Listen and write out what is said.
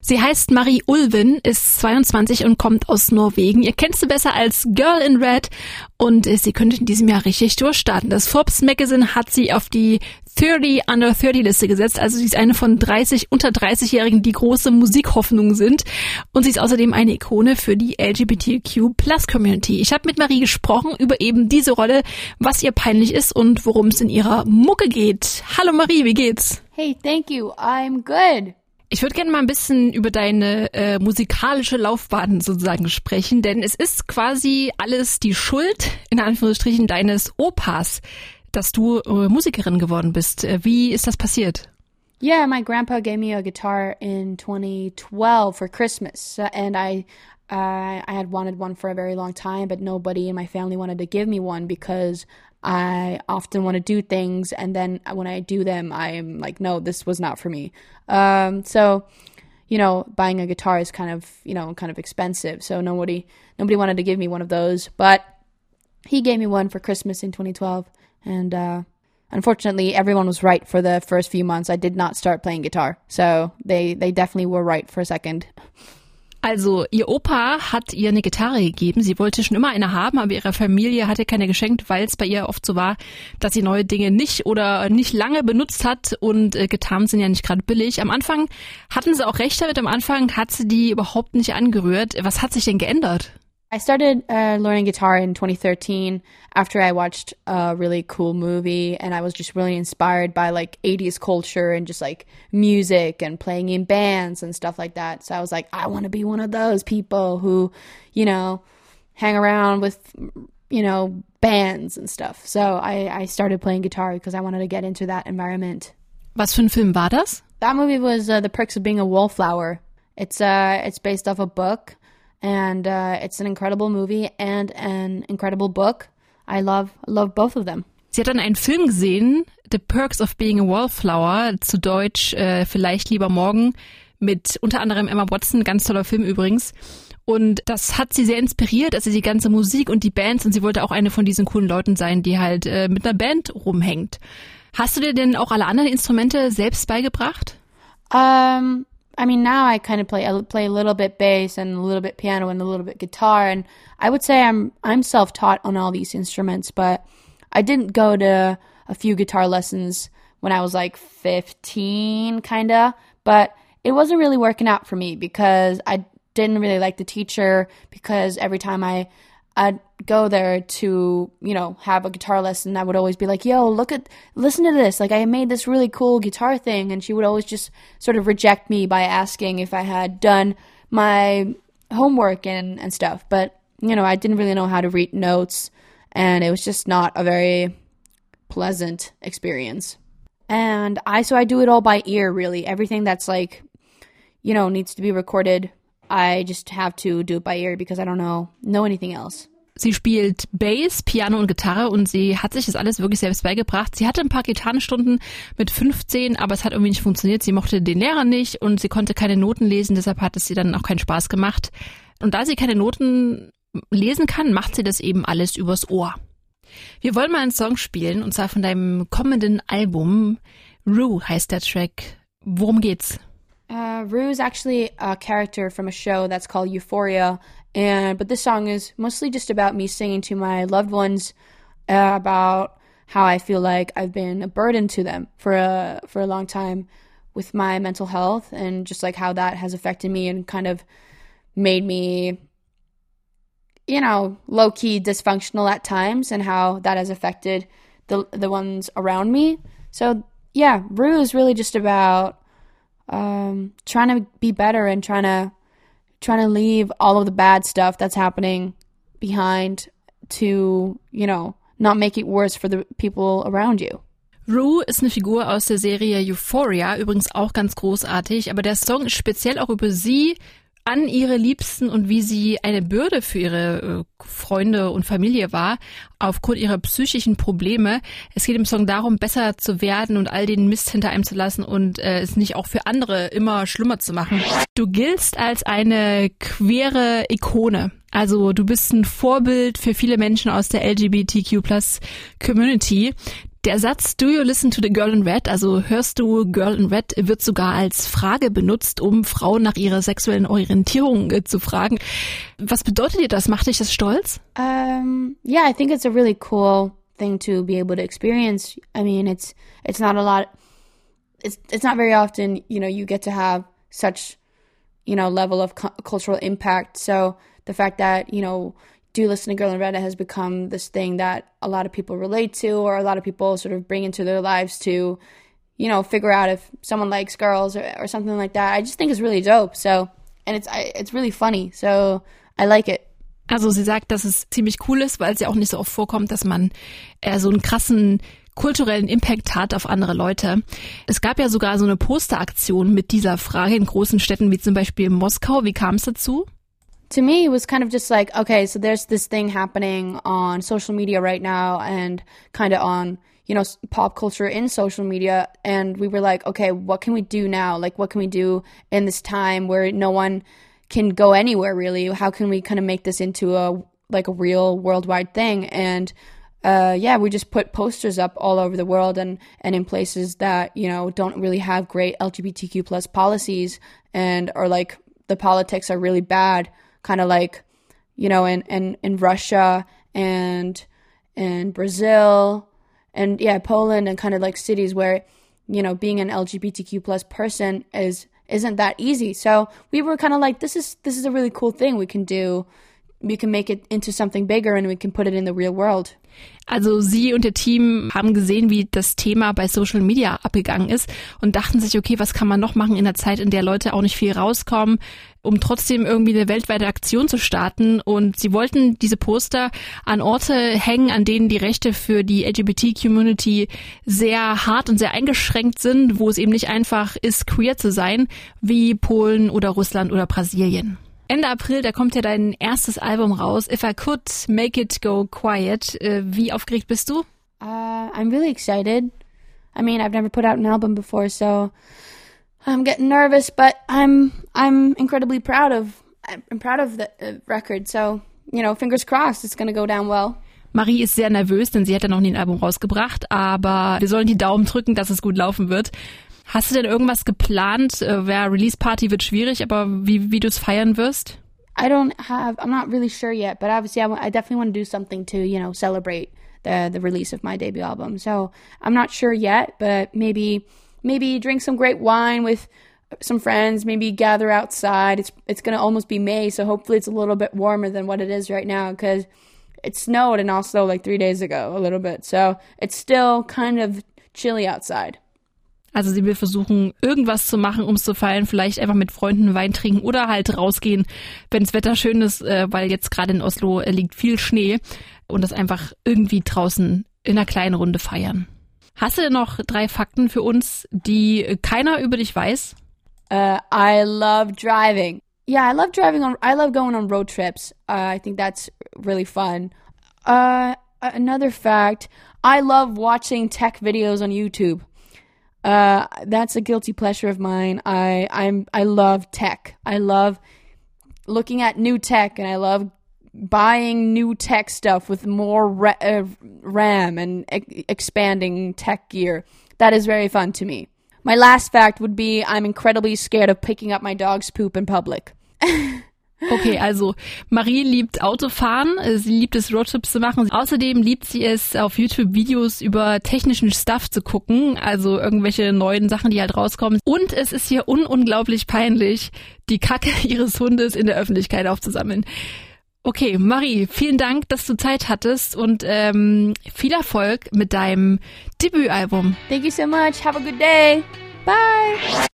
Sie heißt Marie Ulven, ist 22 und kommt aus Norwegen. Ihr kennt sie besser als Girl in Red und sie könnte in diesem Jahr richtig durchstarten. Das Forbes Magazine hat sie auf die 30 Under 30 Liste gesetzt. Also sie ist eine von 30 unter 30-Jährigen, die große Musikhoffnung sind. Und sie ist außerdem eine Ikone für die LGBTQ Plus Community. Ich habe mit Marie gesprochen über eben diese Rolle, was ihr peinlich ist und worum es in ihrer Mucke geht. Hallo Marie, wie geht's? Hey, thank you. I'm good. Ich würde gerne mal ein bisschen über deine äh, musikalische Laufbahn sozusagen sprechen, denn es ist quasi alles die Schuld, in Anführungsstrichen, deines Opas, dass du äh, Musikerin geworden bist. Äh, wie ist das passiert? Yeah, my grandpa gave me a guitar in 2012 for Christmas, uh, and I uh, I had wanted one for a very long time, but nobody in my family wanted to give me one because I often want to do things, and then when I do them, I'm like, no, this was not for me. Um, so, you know, buying a guitar is kind of, you know, kind of expensive. So nobody, nobody wanted to give me one of those, but he gave me one for Christmas in 2012, and uh, unfortunately, everyone was right for the first few months. I did not start playing guitar, so they they definitely were right for a second. Also, ihr Opa hat ihr eine Gitarre gegeben. Sie wollte schon immer eine haben, aber ihre Familie hatte keine geschenkt, weil es bei ihr oft so war, dass sie neue Dinge nicht oder nicht lange benutzt hat und äh, Gitarren sind ja nicht gerade billig. Am Anfang hatten sie auch recht damit. Am Anfang hat sie die überhaupt nicht angerührt. Was hat sich denn geändert? I started uh, learning guitar in 2013 after I watched a really cool movie and I was just really inspired by like 80s culture and just like music and playing in bands and stuff like that. So I was like, I want to be one of those people who, you know, hang around with, you know, bands and stuff. So I, I started playing guitar because I wanted to get into that environment. Was für ein Film war das? That movie was uh, The Perks of Being a Wallflower. It's uh, it's based off a book and uh, it's an incredible movie and an incredible book. I love love both of them. Sie hat dann einen Film gesehen, The Perks of Being a Wallflower, zu Deutsch äh, vielleicht lieber morgen, mit unter anderem Emma Watson, ganz toller Film übrigens. Und das hat sie sehr inspiriert, also die ganze Musik und die Bands. Und sie wollte auch eine von diesen coolen Leuten sein, die halt äh, mit einer Band rumhängt. Hast du dir denn auch alle anderen Instrumente selbst beigebracht? Um, I mean, now I kind of play I play a little bit bass and a little bit piano and a little bit guitar, and I would say I'm I'm self taught on all these instruments, but I didn't go to a few guitar lessons when I was like 15, kinda, but it wasn't really working out for me because I didn't really like the teacher because every time I I'd go there to, you know, have a guitar lesson. I would always be like, yo, look at, listen to this. Like, I made this really cool guitar thing. And she would always just sort of reject me by asking if I had done my homework and, and stuff. But, you know, I didn't really know how to read notes. And it was just not a very pleasant experience. And I, so I do it all by ear, really. Everything that's like, you know, needs to be recorded I just have to do it by ear because I don't know know anything else. Sie spielt Bass, Piano und Gitarre und sie hat sich das alles wirklich selbst beigebracht. Sie hatte ein paar Gitarrenstunden mit 15, aber es hat irgendwie nicht funktioniert. Sie mochte den Lehrer nicht und sie konnte keine Noten lesen, deshalb hat es ihr dann auch keinen Spaß gemacht. Und da sie keine Noten lesen kann, macht sie das eben alles übers Ohr. Wir wollen mal einen Song spielen und zwar von deinem kommenden Album. Rue heißt der Track. Worum geht's? Uh, Rue is actually a character from a show that's called Euphoria, and but this song is mostly just about me singing to my loved ones uh, about how I feel like I've been a burden to them for a for a long time with my mental health, and just like how that has affected me and kind of made me, you know, low key dysfunctional at times, and how that has affected the the ones around me. So yeah, Rue is really just about um, trying to be better and trying to trying to leave all of the bad stuff that's happening behind to, you know, not make it worse for the people around you. Rue ist eine Figur aus der Serie Euphoria, übrigens auch ganz großartig, aber der Song ist speziell auch über sie, an ihre Liebsten und wie sie eine Bürde für ihre äh, Freunde und Familie war, aufgrund ihrer psychischen Probleme. Es geht im Song darum, besser zu werden und all den Mist hinter einem zu lassen und äh, es nicht auch für andere immer schlimmer zu machen. Du giltst als eine queere Ikone. Also du bist ein Vorbild für viele Menschen aus der LGBTQ Plus Community. Der Satz Do you listen to the girl in red, also hörst du Girl in Red, wird sogar als Frage benutzt, um Frauen nach ihrer sexuellen Orientierung äh, zu fragen. Was bedeutet dir das? Macht dich das stolz? Um, yeah, I think it's a really cool thing to be able to experience. I mean, it's it's not a lot. It's it's not very often, you know, you get to have such, you know, level of cu- cultural impact. So the fact that you know do listen to Girl in Red has become this thing that a lot of people relate to, or a lot of people sort of bring into their lives to, you know, figure out if someone likes girls or, or something like that. I just think it's really dope. So, and it's I, it's really funny. So I like it. Also sie sagt, dass es ziemlich cool ist, weil es ja auch nicht so oft vorkommt, dass man äh, so einen krassen kulturellen Impact hat auf andere Leute. Es gab ja sogar so eine Posteraktion mit dieser Frage in großen Städten wie zum Beispiel Moskau. Wie kam es dazu? To me it was kind of just like okay so there's this thing happening on social media right now and kind of on you know pop culture in social media. And we were like okay what can we do now? Like what can we do in this time where no one can go anywhere really? How can we kind of make this into a like a real worldwide thing? And uh, yeah, we just put posters up all over the world and, and in places that, you know, don't really have great LGBTQ plus policies and are like the politics are really bad kind of like, you know, in, in, in Russia and in Brazil and yeah, Poland and kind of like cities where, you know, being an LGBTQ plus person is isn't that easy. So we were kind of like, this is this is a really cool thing we can do. We can make it into something bigger and we can put it in the real world. Also Sie und Ihr Team haben gesehen, wie das Thema bei Social Media abgegangen ist und dachten sich, okay, was kann man noch machen in der Zeit, in der Leute auch nicht viel rauskommen, um trotzdem irgendwie eine weltweite Aktion zu starten. Und Sie wollten diese Poster an Orte hängen, an denen die Rechte für die LGBT-Community sehr hart und sehr eingeschränkt sind, wo es eben nicht einfach ist, queer zu sein, wie Polen oder Russland oder Brasilien. Ende April, da kommt ja dein erstes Album raus, If I Could Make It Go Quiet. Äh, wie aufgeregt bist du? Uh, I'm really excited. I mean, I've never put out an album before, so I'm getting nervous, but I'm I'm incredibly proud of I'm proud of the uh, record. So you know, fingers crossed, it's gonna go down well. Marie ist sehr nervös, denn sie hat ja noch nie ein Album rausgebracht, aber wir sollen die Daumen drücken, dass es gut laufen wird. Hast du denn irgendwas geplant? Äh, Wer Release Party wird schwierig, aber wie, wie du es feiern wirst? I don't have. I'm not really sure yet, but obviously, I definitely want to do something to you know celebrate the the release of my debut album. So I'm not sure yet, but maybe maybe drink some great wine with some friends. Maybe gather outside. It's it's gonna almost be May, so hopefully it's a little bit warmer than what it is right now because it snowed and also like three days ago a little bit. So it's still kind of chilly outside. Also sie will versuchen, irgendwas zu machen, um es zu feiern, vielleicht einfach mit Freunden Wein trinken oder halt rausgehen, wenn das Wetter schön ist, äh, weil jetzt gerade in Oslo äh, liegt viel Schnee und das einfach irgendwie draußen in einer kleinen Runde feiern. Hast du denn noch drei Fakten für uns, die keiner über dich weiß? Uh, I love driving. Yeah, I love driving on. I love going on road trips. Uh, I think that's really fun. Uh, another fact: I love watching tech videos on YouTube. Uh, that's a guilty pleasure of mine. I I'm I love tech. I love looking at new tech, and I love buying new tech stuff with more ra- uh, RAM and e- expanding tech gear. That is very fun to me. My last fact would be I'm incredibly scared of picking up my dog's poop in public. Okay, also Marie liebt Autofahren, äh, sie liebt es Roadtrips zu machen. Außerdem liebt sie es auf YouTube Videos über technischen Stuff zu gucken, also irgendwelche neuen Sachen, die halt rauskommen. Und es ist hier ununglaublich peinlich, die Kacke ihres Hundes in der Öffentlichkeit aufzusammeln. Okay, Marie, vielen Dank, dass du Zeit hattest und ähm, viel Erfolg mit deinem Debütalbum. Thank you so much. Have a good day. Bye.